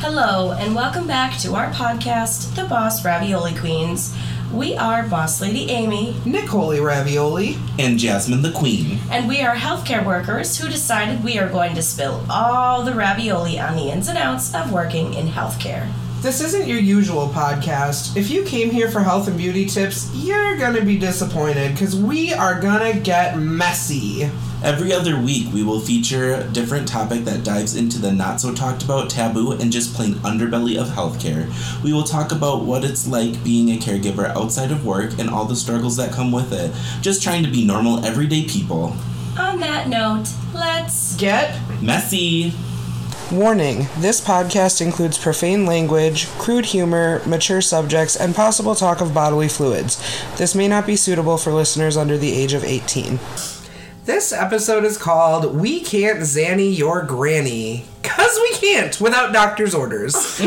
Hello, and welcome back to our podcast, The Boss Ravioli Queens. We are Boss Lady Amy, Nicole Ravioli. and Jasmine the Queen. and we are healthcare workers who decided we are going to spill all the ravioli on the ins and outs of working in healthcare. This isn't your usual podcast. If you came here for health and beauty tips, you're gonna be disappointed because we are gonna get messy. Every other week, we will feature a different topic that dives into the not so talked about, taboo, and just plain underbelly of healthcare. We will talk about what it's like being a caregiver outside of work and all the struggles that come with it. Just trying to be normal, everyday people. On that note, let's. Get Messy! Warning this podcast includes profane language, crude humor, mature subjects, and possible talk of bodily fluids. This may not be suitable for listeners under the age of 18. This episode is called We Can't Xanny Your Granny. Because we can't without doctor's orders.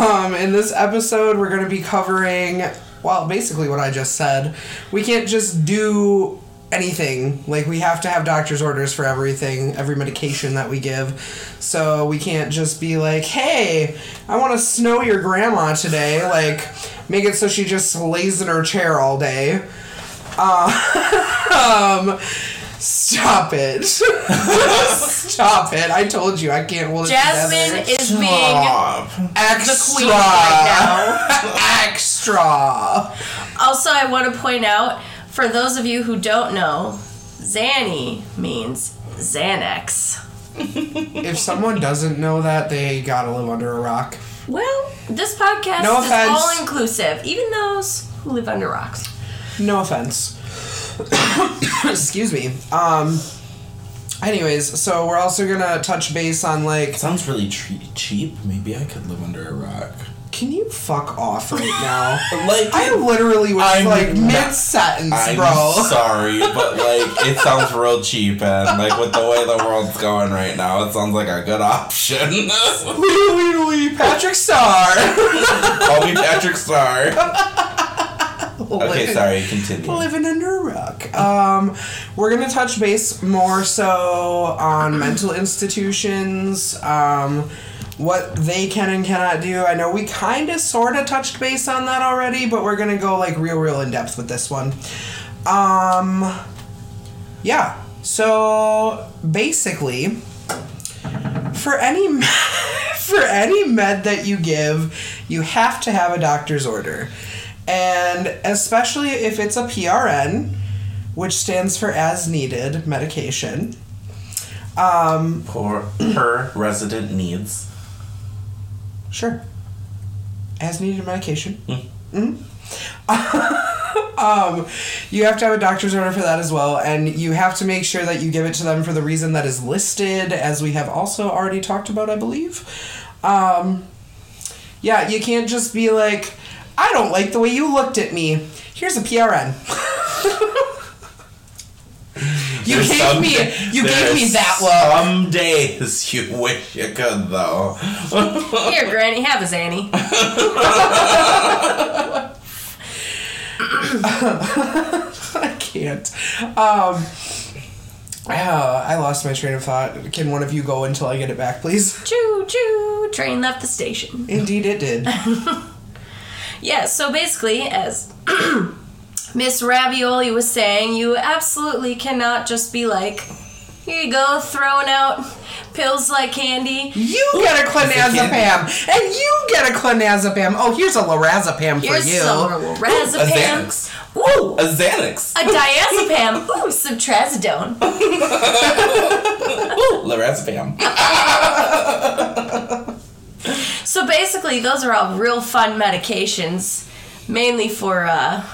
um, in this episode, we're going to be covering, well, basically what I just said. We can't just do anything. Like, we have to have doctor's orders for everything, every medication that we give. So we can't just be like, hey, I want to snow your grandma today. Like, make it so she just lays in her chair all day. Um, stop it. stop it. I told you I can't hold it Jasmine together. is being extra. the queen right now. extra. Also, I want to point out for those of you who don't know, Xanny means Xanax. If someone doesn't know that, they gotta live under a rock. Well, this podcast No is all inclusive, even those who live under rocks. No offense. Excuse me. Um. Anyways, so we're also gonna touch base on like. Sounds really tre- cheap. Maybe I could live under a rock. Can you fuck off right now? Like, I literally was I'm like mid sentence, I'm bro. sorry, but like it sounds real cheap, and like with the way the world's going right now, it sounds like a good option. Patrick Star. Call me Patrick Star. Okay, Living- sorry. Continue. Living under a rock. Um, we're gonna touch base more so on mental institutions, um, what they can and cannot do. I know we kind of sort of touched base on that already, but we're gonna go like real, real in depth with this one. Um, yeah. So basically, for any for any med that you give, you have to have a doctor's order. And especially if it's a PRN, which stands for as needed medication. Um, For her resident needs. sure. As needed medication. Mhm. um, you have to have a doctor's order for that as well, and you have to make sure that you give it to them for the reason that is listed, as we have also already talked about, I believe. Um, yeah, you can't just be like, I don't like the way you looked at me. Here's a PRN. you There's gave some- me you gave me that look. Some days you wish you could though. Here, Granny, have a Xanny. I can't. Um, ah, I lost my train of thought. Can one of you go until I get it back, please? Choo choo, train left the station. Indeed, it did. Yeah, so basically, as Miss Ravioli was saying, you absolutely cannot just be like, here you go, throwing out pills like candy. You get a clonazepam, and you get a clonazepam. Oh, here's a lorazepam for Here's you. some A lorazepam. Xanax. Ooh, A Xanax. a diazepam. Ooh, some trazodone. Ooh, lorazepam. So basically, those are all real fun medications, mainly for uh,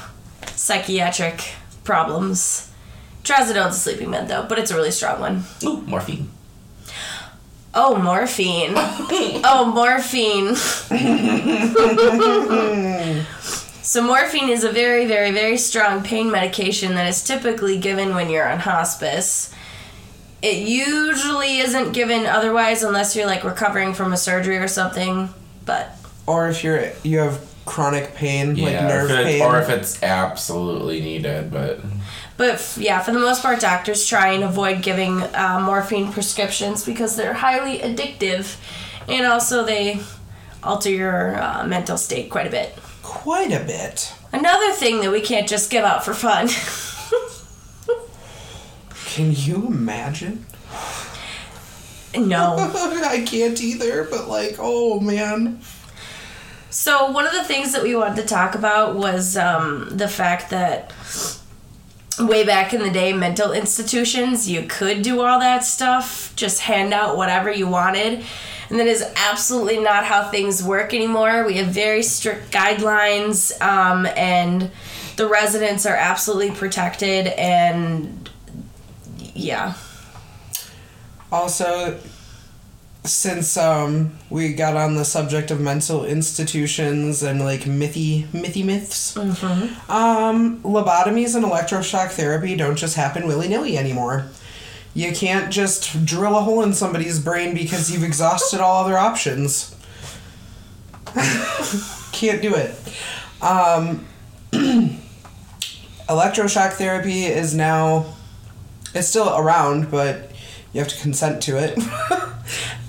psychiatric problems. Trazodone's a sleeping med, though, but it's a really strong one. Ooh, morphine. Oh, morphine. oh, morphine. so, morphine is a very, very, very strong pain medication that is typically given when you're on hospice. It usually isn't given otherwise unless you're like recovering from a surgery or something, but Or if you're you have chronic pain, like nerve it- pain. or if it's absolutely needed, but But f- yeah, for the most part, doctors try and avoid giving uh, morphine prescriptions because they're highly addictive, and also they alter your uh, mental state quite a bit. Quite a bit. Another thing that we can't just give out for fun. Can you imagine? no. I can't either, but like, oh man. So one of the things that we wanted to talk about was um, the fact that way back in the day, mental institutions, you could do all that stuff, just hand out whatever you wanted. And that is absolutely not how things work anymore. We have very strict guidelines, um, and the residents are absolutely protected. And yeah, Also, since um we got on the subject of mental institutions and like mythy mythy myths, um, lobotomies and electroshock therapy don't just happen willy nilly anymore. You can't just drill a hole in somebody's brain because you've exhausted all other options. can't do it. Um, electroshock therapy is now it's still around, but you have to consent to it.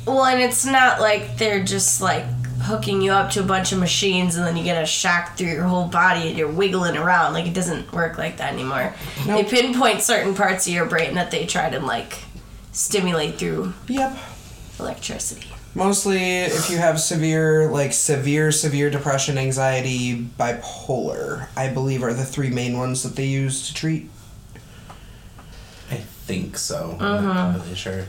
Well, and it's not like they're just like hooking you up to a bunch of machines and then you get a shock through your whole body and you're wiggling around. Like it doesn't work like that anymore. Nope. They pinpoint certain parts of your brain that they try to like stimulate through yep. electricity. Mostly if you have severe, like severe, severe depression, anxiety, bipolar, I believe are the three main ones that they use to treat. I think so. I'm not uh-huh. really sure.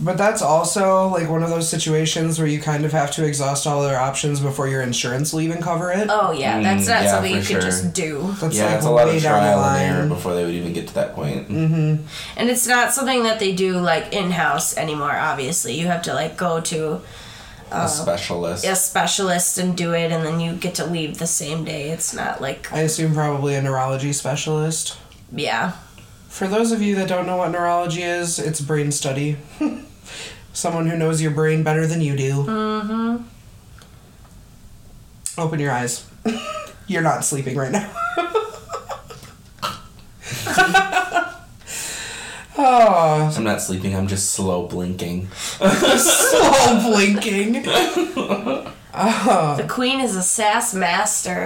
But that's also like one of those situations where you kind of have to exhaust all other options before your insurance will even cover it. Oh yeah, that's Mm, not yeah, something for you can sure. just do. That's yeah, like it's a lot way of down the trial and error line. before they would even get to that point. Mm-hmm. And it's not something that they do like in house anymore, obviously. You have to like go to a uh, specialist. a specialist and do it and then you get to leave the same day. It's not like I assume probably a neurology specialist. yeah. For those of you that don't know what neurology is, it's brain study. Someone who knows your brain better than you do. Mm-hmm. Open your eyes. You're not sleeping right now. oh, I'm not sleeping. I'm just slow blinking. slow blinking. The queen is a sass master.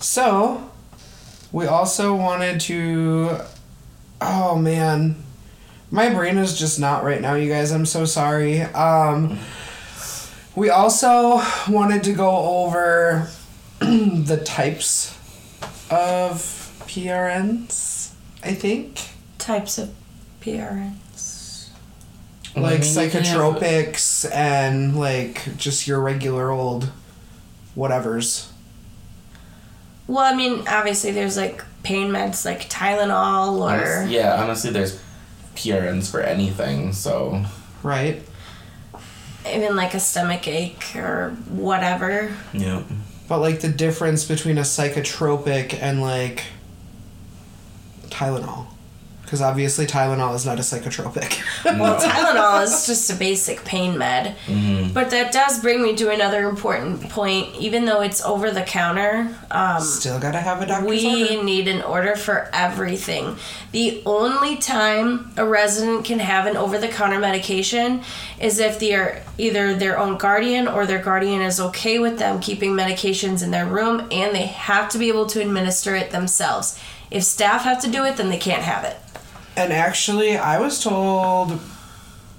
So, we also wanted to. Oh man, my brain is just not right now, you guys. I'm so sorry. Um, we also wanted to go over the types of PRNs. I think Types of PRNs. like I mean, you can have- psychotropics and like just your regular old whatevers. Well, I mean, obviously there's like pain meds like Tylenol or Honest- yeah, honestly, there's PRNs for anything. So Right. even like a stomach ache or whatever. yeah. But like the difference between a psychotropic and like Tylenol. Because obviously Tylenol is not a psychotropic. Well, Tylenol is just a basic pain med. But that does bring me to another important point. Even though it's over the counter, um, Still gotta have a doctor's we order. need an order for everything. The only time a resident can have an over the counter medication is if they are either their own guardian or their guardian is okay with them keeping medications in their room and they have to be able to administer it themselves. If staff have to do it, then they can't have it. And actually, I was told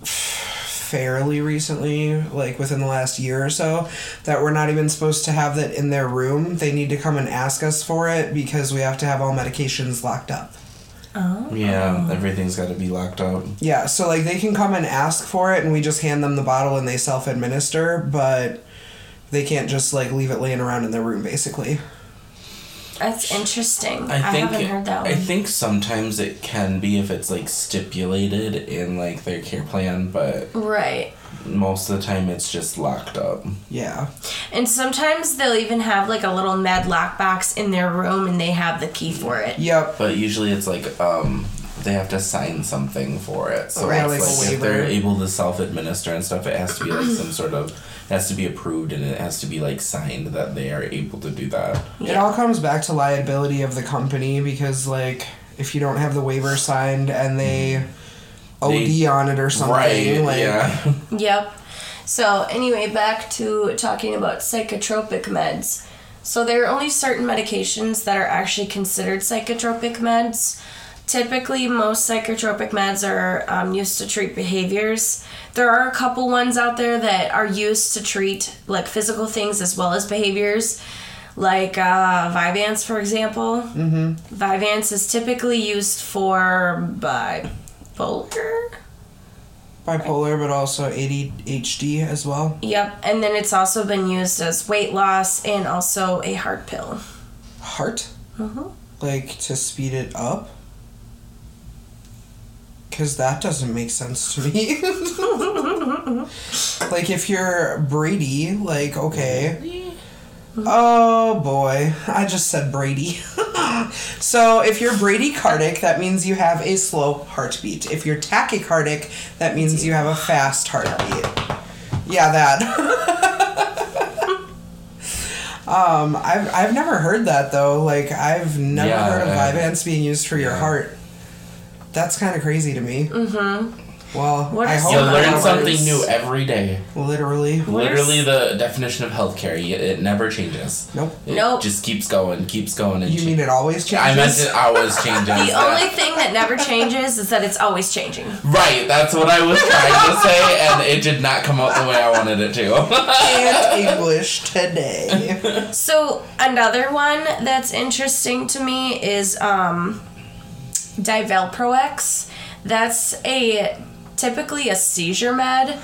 fairly recently, like within the last year or so, that we're not even supposed to have that in their room. They need to come and ask us for it because we have to have all medications locked up. Oh. Yeah, everything's got to be locked up. Yeah, so like they can come and ask for it and we just hand them the bottle and they self administer, but they can't just like leave it laying around in their room basically. That's interesting. I, I think haven't heard that one. I think sometimes it can be if it's like stipulated in like their care plan, but right. most of the time it's just locked up. Yeah. And sometimes they'll even have like a little med lockbox in their room and they have the key for it. Yep. But usually it's like um they have to sign something for it. So Yeah, it's like like if they're able to self administer and stuff, it has to be like some sort of it has to be approved and it has to be like signed that they are able to do that. It all comes back to liability of the company because, like, if you don't have the waiver signed and they OD They- on it or something, right. like, yeah. Yep. So anyway, back to talking about psychotropic meds. So there are only certain medications that are actually considered psychotropic meds. Typically, most psychotropic meds are um, used to treat behaviors. There are a couple ones out there that are used to treat like physical things as well as behaviors, like uh, Vyvanse, for example. Mm-hmm. Vyvanse is typically used for bipolar. bipolar, but also ADHD as well. Yep, and then it's also been used as weight loss and also a heart pill. Heart, Mm-hmm. like to speed it up. Because that doesn't make sense to me. like, if you're Brady, like, okay. Oh boy, I just said Brady. so, if you're bradycardic, that means you have a slow heartbeat. If you're tachycardic, that means you have a fast heartbeat. Yeah, that. um, I've, I've never heard that though. Like, I've never Yeah, heard of Vyvanse being used for your heart. That's kind of crazy to me. Mm-hmm. Well, What I is hope You learn something new every day. literally. Literally, the definition of healthcare, y- it never changes. Nope. It Nope. just keeps going, keeps going. And You cha- mean it always changes? I meant it always changes. The only thing that never changes is that it's always changing. Right, that's what I was trying to say, and it did not come out the way I wanted it to. Can't English today. So another one that's interesting to me is um, Divalproex. That's a typically a seizure med,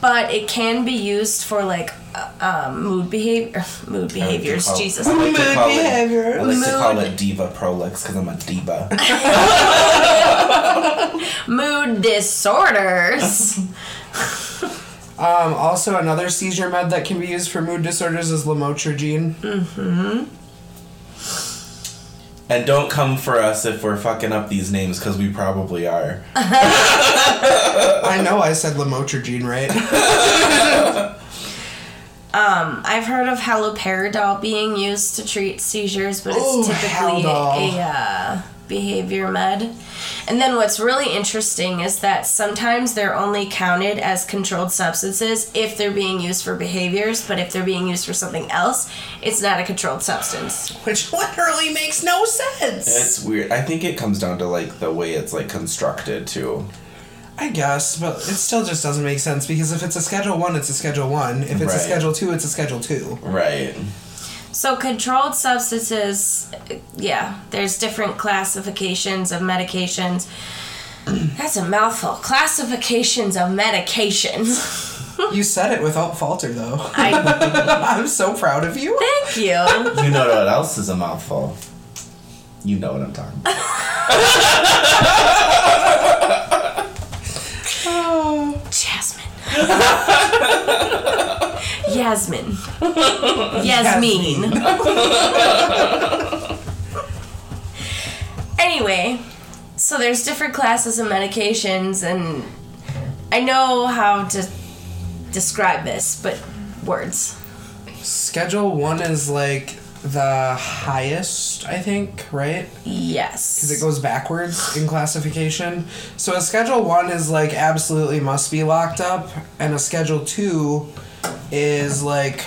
but it can be used for like uh, um, mood behavior, mood behaviors. call- Jesus, I like to Mood call it- behavior. I like to call it diva prolix because I'm a diva. mood disorders. Um, also, another seizure med that can be used for mood disorders is lamotrigine. And don't come for us if we're fucking up these names because we probably are. I know I said lamotrigine, right? Um, I've heard of haloperidol being used to treat seizures, but it's Ooh, typically Haldol. a uh, behavior med. And then what's really interesting is that sometimes they're only counted as controlled substances if they're being used for behaviors, but if they're being used for something else, it's not a controlled substance. Which literally makes no sense. It's weird. I think it comes down to like the way it's like constructed too. I guess, but it still just doesn't make sense because if it's a Schedule 1, it's a Schedule 1. If it's a Schedule 2, it's a Schedule 2. Right. So, controlled substances, yeah, there's different classifications of medications. That's a mouthful. Classifications of medications. You said it without falter, though. I I'm so proud of you. thank you. You know what else is a mouthful? You know what I'm talking about. Oh. Jasmine. Yasmin. Yasmin. anyway, so there's different classes of medications, and I know how to describe this, but words. Schedule 1 is like the highest, I think, right? Yes. Because it goes backwards in classification. So a Schedule 1 is like absolutely must be locked up, and a Schedule 2 is like,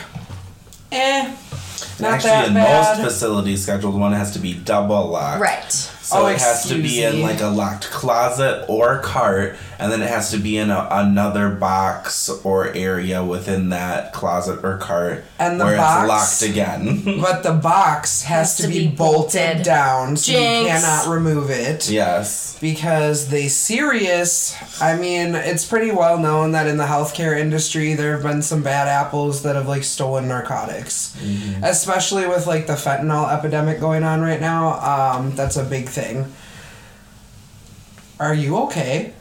eh, not Actually, that in bad. most facilities, scheduled one has to be double locked. right. So Oh, it has to be excuse in like a locked closet or cart, and then it has to be in a, another box or area within that closet or cart And the where box- it's locked again. But the box has, to, be, bolted, down, so you cannot remove it. yes. Because they serious. I mean, it's pretty well known that in the healthcare industry there have been some bad apples that have like stolen narcotics, especially with like the fentanyl epidemic going on right now. Um, that's a big thing. Are you okay?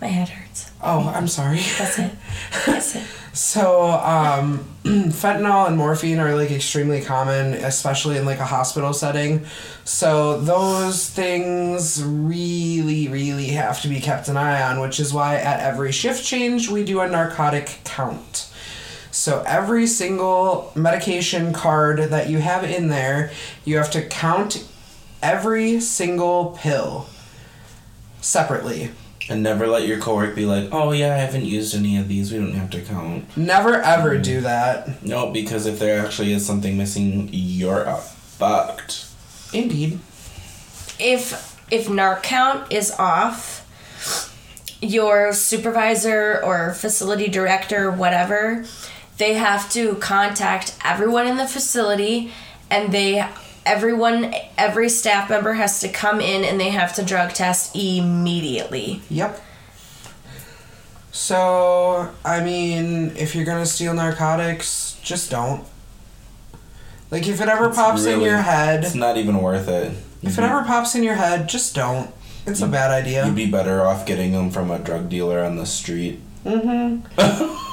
My head hurts. Oh, I'm sorry. That's it. That's it. So, um, fentanyl and morphine are like extremely common, especially in like a hospital setting. So, those things really, really have to be kept an eye on, which is why at every shift change we do a narcotic count. So, every single medication card that you have in there, you have to count every single pill separately. And never let your coworker be like, oh yeah, I haven't used any of these. We don't have to count. Never ever mm. do that. No, because if there actually is something missing, you're fucked. Indeed. If if narc count is off, your supervisor or facility director, whatever, they have to contact everyone in the facility and they everyone every staff member has to come in and they have to drug test immediately. Yep. So, I mean, if you're gonna steal narcotics, just don't. Like, if it ever It's pops in your head, It's not even worth it. if it ever pops in your head, just don't. It's a bad idea. You'd be better off getting them from a drug dealer on the street. Mm-hmm.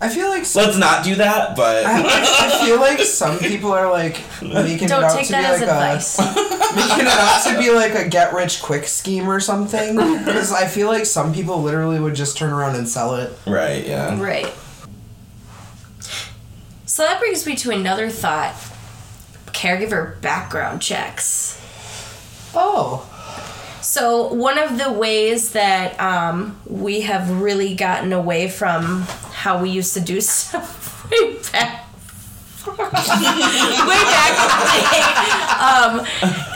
I feel like some, Let's not do that, but I, I feel like some people are like making it Don't out take to be as like advice. a making it out to be like a get rich quick scheme or something. Because I feel like some people literally would just turn around and sell it. right, yeah. Right. So that brings me to another thought caregiver background checks. Oh. So, one of the ways that um, we have really gotten away from how we used to do stuff way back. way back in the day, um,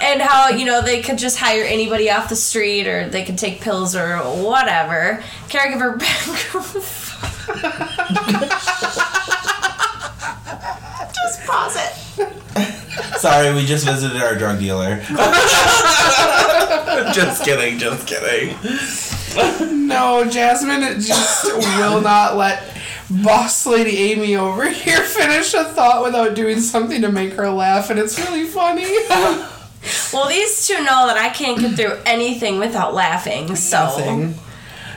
and how you know they could just hire anybody off the street or they could take pills or whatever. Caregiver just pause it. Sorry, we just visited our drug dealer. just kidding, just kidding. No, Jasmine just will not let boss lady Amy over here finish a thought without doing something to make her laugh, and it's really funny. Well, these two know that I can't get through anything without laughing. So Nothing.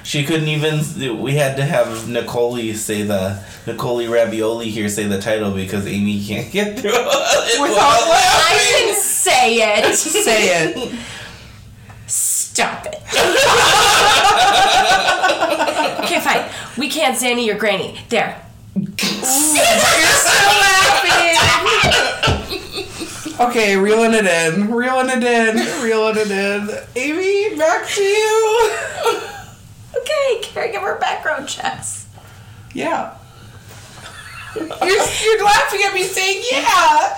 She couldn't even. We had to have Nicole say the Nicole Ravioli here say the title because Amy can't get through it Without I laughing. can say it. Say it. Stop it. Okay, fine. We can't say any your granny. There. You're still laughing. Okay, reeling it in, reeling it in, reeling it in. Amy, back to you. Okay, caregiver background checks. Yeah. You're, you're laughing at me saying yeah.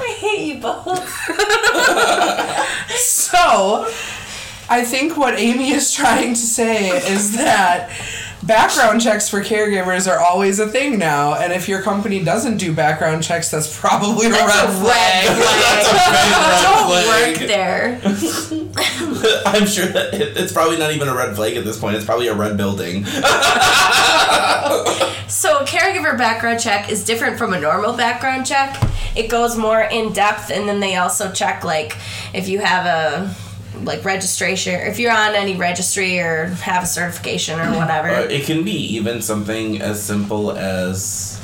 I hate you both. So, I think what Amy is trying to say is that background checks for caregivers are always a thing now, and if your company doesn't do background checks, that's probably a red flag. Don't flag. work there. I'm sure that it, it's probably not even a red flag at this point. It's probably a red building. So, a caregiver background check is different from a normal background check. It goes more in depth, and then they also check like if you have a like registration, if you're on any registry or have a certification or whatever. Uh, it can be even something as simple as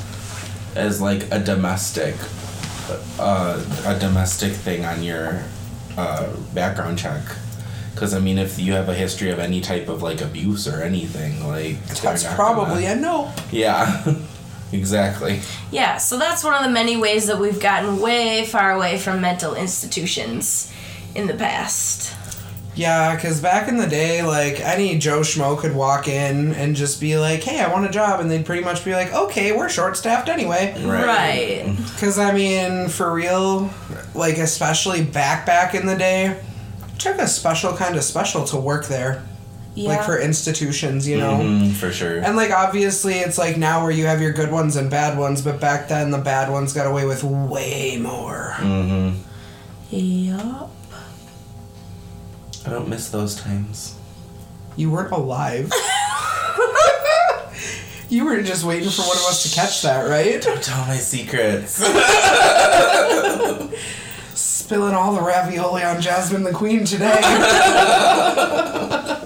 as like a domestic uh, a domestic thing on your uh, background check because i mean if you have a history of any type of like abuse or anything like That's probably gonna- a no. yeah exactly Yeah, so that's one of the many ways that we've gotten way far away from mental institutions in the past. Yeah, because back in the day, like any Joe Schmo could walk in and just be like, "Hey, I want a job," and they'd pretty much be like, "Okay, we're short staffed anyway." Right. Right. Because I mean, for real, like especially back back in the day, it took a special kind of special to work there, Yeah. like for institutions, you know. Mhm, for sure And like obviously, it's like now where you have your good ones and bad ones, but back then the bad ones got away with way more. hmm Yup. I don't miss those times You weren't alive. you were just waiting for one of us to catch that, right? don't tell my secrets spilling all the ravioli on Jasmine the Queen today.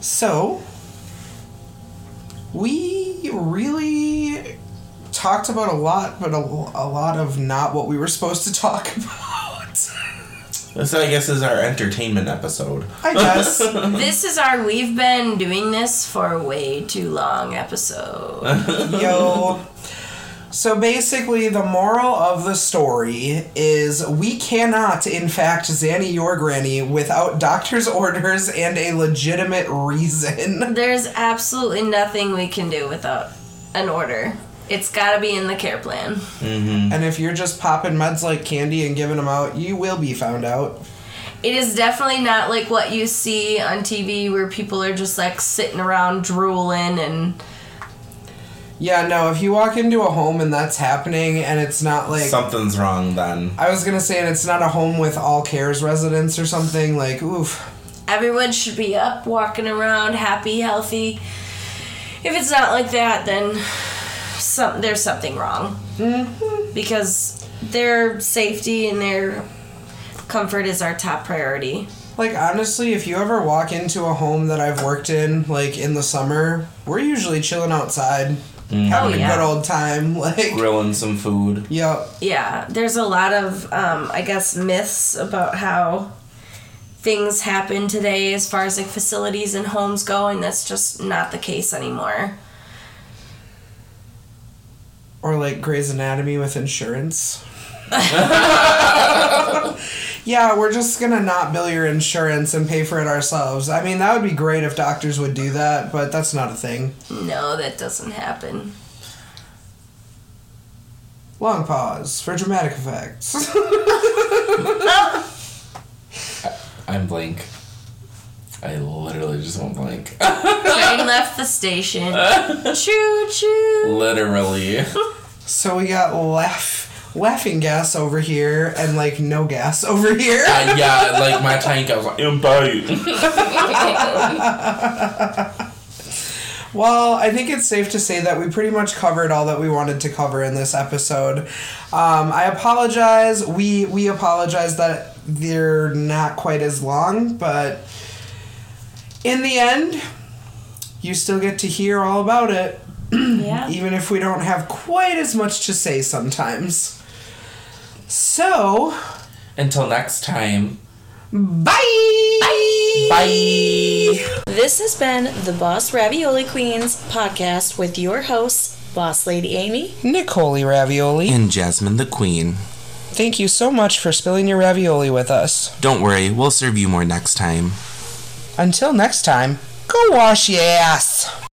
so, we really talked about a lot, but a, a lot of not what we were supposed to talk about. This, I guess, is our entertainment episode. I guess. This is our we've been doing this for way too long episode. Yo. So basically, the moral of the story is we cannot, in fact, Xanny your granny without doctor's orders and a legitimate reason. There's absolutely nothing we can do without an order. It's gotta be in the care plan. Mm-hmm. And if you're just popping meds like candy and giving them out, you will be found out. It is definitely not like what you see on TV where people are just like sitting around drooling and Yeah, no, if you walk into a home and that's happening and it's not like. Something's wrong then. I was gonna say, and it's not a home with all cares residents or something, like, oof. everyone should be up, walking around, happy, healthy. If it's not like that, then some there's something wrong. Mm-hmm. Because their safety and their comfort is our top priority. Like honestly, if you ever walk into a home that I've worked in, like in the summer, we're usually chilling outside, having Oh, a good old time. Like, Grilling some food. yep. Yeah, there's a lot of, um, I guess, myths about how things happen today as far as like facilities and homes go, and that's just not the case anymore. Or like Grey's Anatomy with insurance. yeah, we're just gonna not bill your insurance and pay for it ourselves. I mean, that would be great if doctors would do that, but that's not a thing. No, that doesn't happen. Long pause for dramatic effects. I'm blank. I literally just went blank. Train left the station. choo choo. literally. so we got laugh, laughing gas over here and like no gas over here. Uh, yeah, like my tank, I was like, invite. Well, I think it's safe to say that we pretty much covered all that we wanted to cover in this episode. Um, I apologize. We we apologize that they're not quite as long, but in the end, you still get to hear all about it, Yeah. even if we don't have quite as much to say sometimes. So, Until next time. bye. Bye. This has been the Boss Ravioli Queens podcast with your hosts, Boss Lady Amy. Nicole Ravioli. And Jasmine the Queen. Thank you so much for spilling your ravioli with us. Don't worry, we'll serve you more next time. Until next time, go wash your ass.